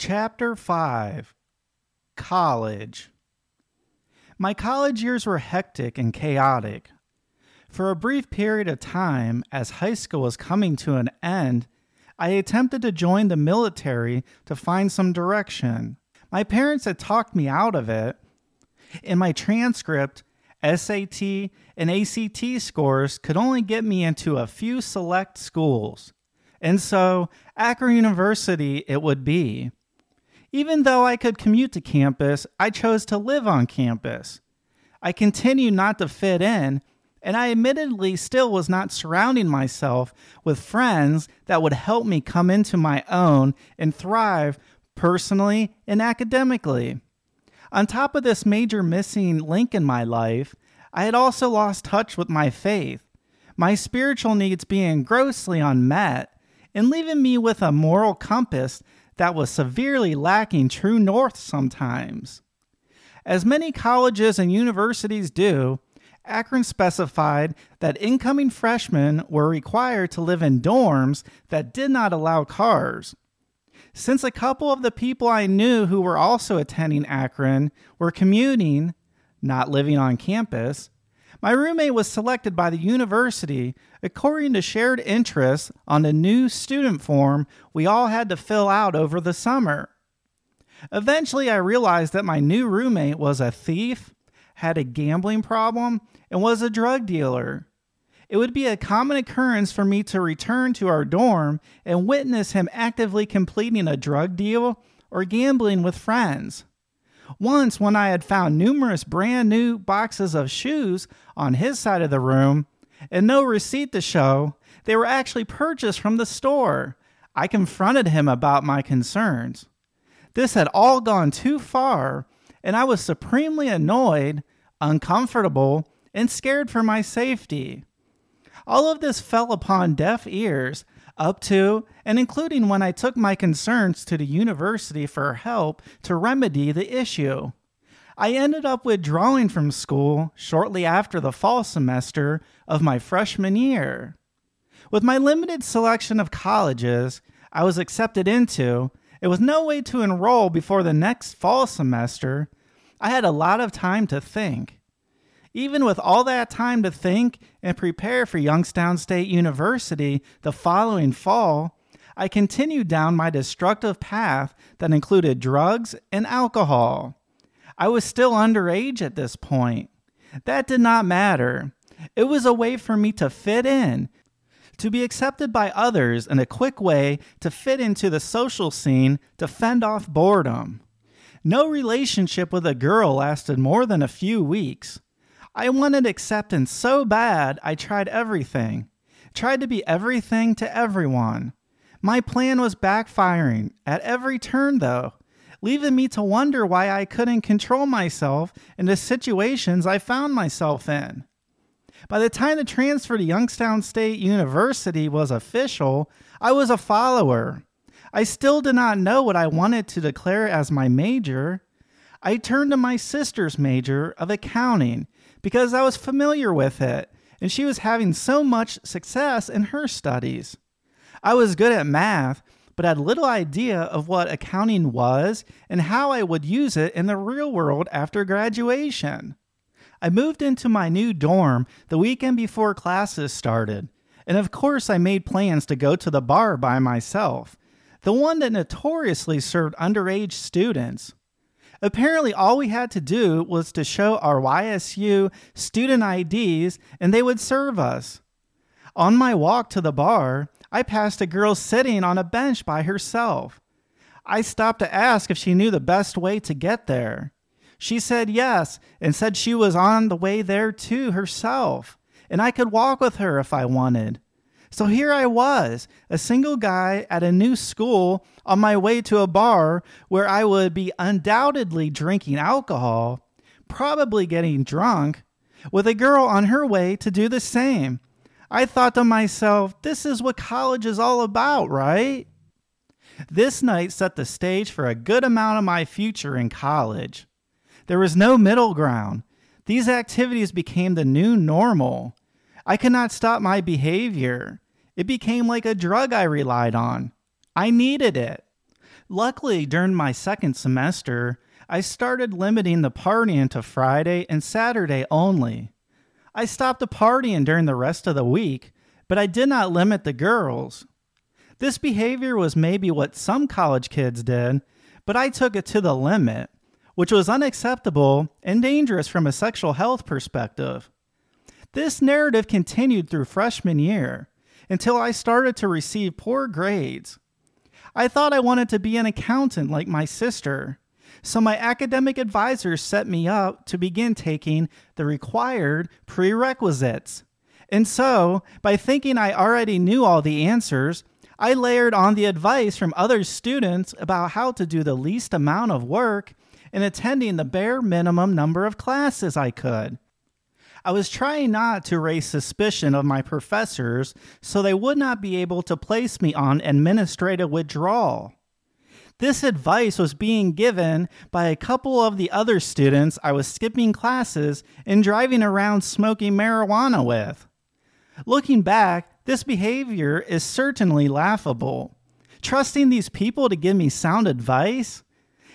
Chapter 5 College My college years were hectic and chaotic. For a brief period of time, as high school was coming to an end, I attempted to join the military to find some direction. My parents had talked me out of it. In my transcript, SAT and ACT scores could only get me into a few select schools. And so, Akron University it would be. Even though I could commute to campus, I chose to live on campus. I continued not to fit in, and I admittedly still was not surrounding myself with friends that would help me come into my own and thrive personally and academically. On top of this major missing link in my life, I had also lost touch with my faith, my spiritual needs being grossly unmet, and leaving me with a moral compass that was severely lacking true north sometimes. As many colleges and universities do, Akron specified that incoming freshmen were required to live in dorms that did not allow cars. Since a couple of the people I knew who were also attending Akron were commuting, not living on campus, my roommate was selected by the university according to shared interests on the new student form we all had to fill out over the summer. Eventually, I realized that my new roommate was a thief, had a gambling problem, and was a drug dealer. It would be a common occurrence for me to return to our dorm and witness him actively completing a drug deal or gambling with friends. Once, when I had found numerous brand new boxes of shoes on his side of the room and no receipt to show, they were actually purchased from the store. I confronted him about my concerns. This had all gone too far, and I was supremely annoyed, uncomfortable, and scared for my safety. All of this fell upon deaf ears, up to and including when I took my concerns to the university for help to remedy the issue. I ended up withdrawing from school shortly after the fall semester of my freshman year. With my limited selection of colleges I was accepted into, it was no way to enroll before the next fall semester. I had a lot of time to think. Even with all that time to think and prepare for Youngstown State University the following fall, I continued down my destructive path that included drugs and alcohol. I was still underage at this point. That did not matter. It was a way for me to fit in, to be accepted by others, and a quick way to fit into the social scene to fend off boredom. No relationship with a girl lasted more than a few weeks. I wanted acceptance so bad, I tried everything. Tried to be everything to everyone. My plan was backfiring at every turn, though, leaving me to wonder why I couldn't control myself in the situations I found myself in. By the time the transfer to Youngstown State University was official, I was a follower. I still did not know what I wanted to declare as my major. I turned to my sister's major of accounting because I was familiar with it, and she was having so much success in her studies. I was good at math, but had little idea of what accounting was and how I would use it in the real world after graduation. I moved into my new dorm the weekend before classes started, and of course, I made plans to go to the bar by myself, the one that notoriously served underage students. Apparently, all we had to do was to show our YSU student IDs and they would serve us. On my walk to the bar, I passed a girl sitting on a bench by herself. I stopped to ask if she knew the best way to get there. She said yes and said she was on the way there too herself, and I could walk with her if I wanted. So here I was, a single guy at a new school on my way to a bar where I would be undoubtedly drinking alcohol, probably getting drunk, with a girl on her way to do the same. I thought to myself, this is what college is all about, right? This night set the stage for a good amount of my future in college. There was no middle ground. These activities became the new normal. I could not stop my behavior. It became like a drug I relied on. I needed it. Luckily, during my second semester, I started limiting the partying to Friday and Saturday only. I stopped the partying during the rest of the week, but I did not limit the girls. This behavior was maybe what some college kids did, but I took it to the limit, which was unacceptable and dangerous from a sexual health perspective. This narrative continued through freshman year until I started to receive poor grades. I thought I wanted to be an accountant like my sister, so my academic advisor set me up to begin taking the required prerequisites. And so, by thinking I already knew all the answers, I layered on the advice from other students about how to do the least amount of work and attending the bare minimum number of classes I could. I was trying not to raise suspicion of my professors so they would not be able to place me on administrative withdrawal. This advice was being given by a couple of the other students I was skipping classes and driving around smoking marijuana with. Looking back, this behavior is certainly laughable. Trusting these people to give me sound advice?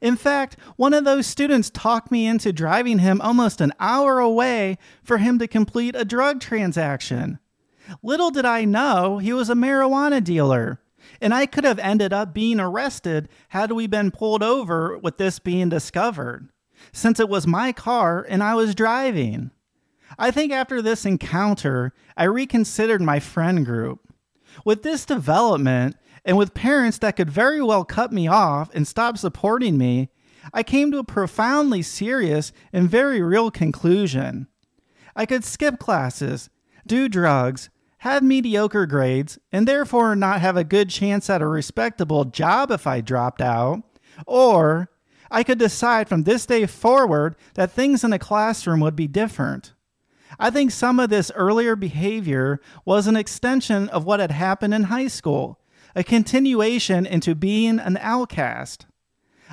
In fact, one of those students talked me into driving him almost an hour away for him to complete a drug transaction. Little did I know he was a marijuana dealer and I could have ended up being arrested had we been pulled over with this being discovered, since it was my car and I was driving. I think after this encounter, I reconsidered my friend group. With this development, and with parents that could very well cut me off and stop supporting me, I came to a profoundly serious and very real conclusion. I could skip classes, do drugs, have mediocre grades, and therefore not have a good chance at a respectable job if I dropped out. Or I could decide from this day forward that things in the classroom would be different. I think some of this earlier behavior was an extension of what had happened in high school, a continuation into being an outcast.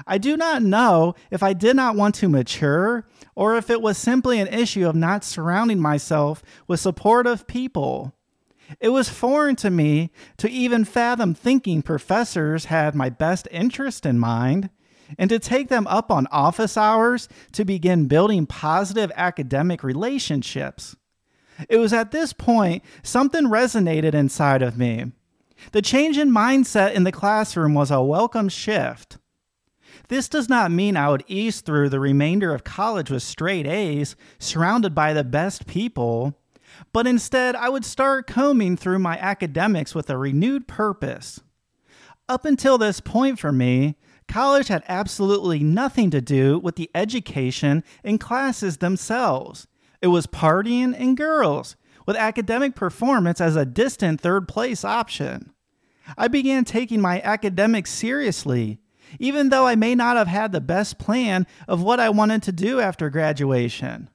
I do not know if I did not want to mature or if it was simply an issue of not surrounding myself with supportive people. It was foreign to me to even fathom thinking professors had my best interest in mind and to take them up on office hours to begin building positive academic relationships. It was at this point something resonated inside of me. The change in mindset in the classroom was a welcome shift. This does not mean I would ease through the remainder of college with straight A's, surrounded by the best people but instead I would start combing through my academics with a renewed purpose. Up until this point for me, college had absolutely nothing to do with the education and classes themselves. It was partying and girls, with academic performance as a distant third place option. I began taking my academics seriously, even though I may not have had the best plan of what I wanted to do after graduation.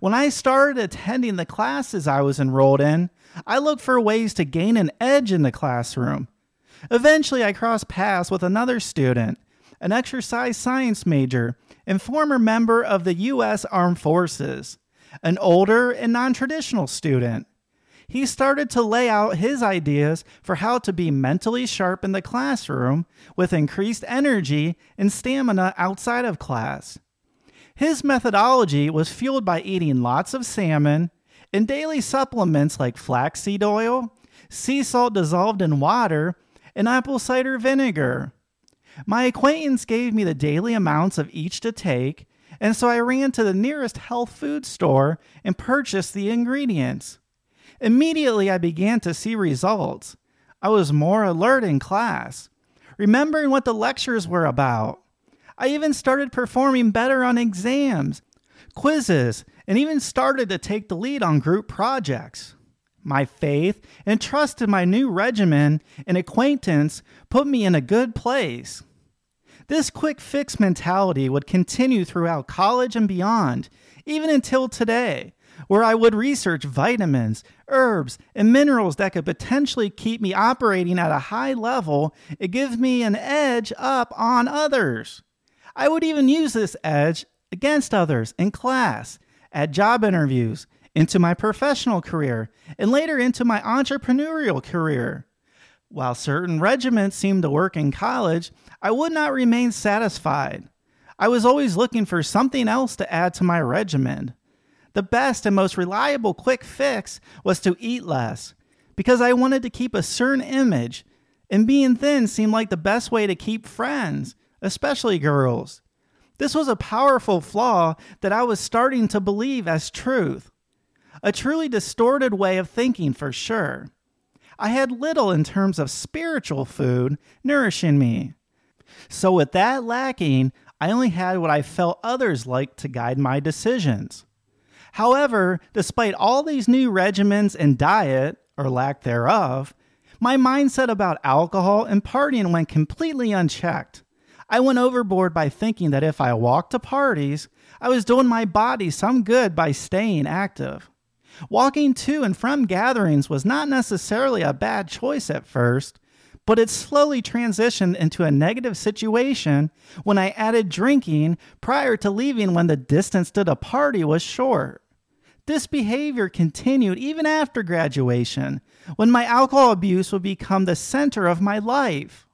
When I started attending the classes I was enrolled in, I looked for ways to gain an edge in the classroom. Eventually, I crossed paths with another student, an exercise science major and former member of the U.S. Armed Forces, an older and non traditional student. He started to lay out his ideas for how to be mentally sharp in the classroom with increased energy and stamina outside of class. His methodology was fueled by eating lots of salmon and daily supplements like flaxseed oil, sea salt dissolved in water, and apple cider vinegar. My acquaintance gave me the daily amounts of each to take, and so I ran to the nearest health food store and purchased the ingredients. Immediately, I began to see results. I was more alert in class, remembering what the lectures were about. I even started performing better on exams, quizzes, and even started to take the lead on group projects. My faith and trust in my new regimen and acquaintance put me in a good place. This quick fix mentality would continue throughout college and beyond, even until today, where I would research vitamins, herbs, and minerals that could potentially keep me operating at a high level and give me an edge up on others. I would even use this edge against others in class, at job interviews, into my professional career, and later into my entrepreneurial career. While certain regimens seemed to work in college, I would not remain satisfied. I was always looking for something else to add to my regimen. The best and most reliable quick fix was to eat less, because I wanted to keep a certain image, and being thin seemed like the best way to keep friends, especially girls. This was a powerful flaw that I was starting to believe as truth. A truly distorted way of thinking, for sure. I had little in terms of spiritual food nourishing me. So, with that lacking, I only had what I felt others liked to guide my decisions. However, despite all these new regimens and diet, or lack thereof, my mindset about alcohol and partying went completely unchecked. I went overboard by thinking that if I walked to parties, I was doing my body some good by staying active. Walking to and from gatherings was not necessarily a bad choice at first, but it slowly transitioned into a negative situation when I added drinking prior to leaving when the distance to the party was short. This behavior continued even after graduation, when my alcohol abuse would become the center of my life.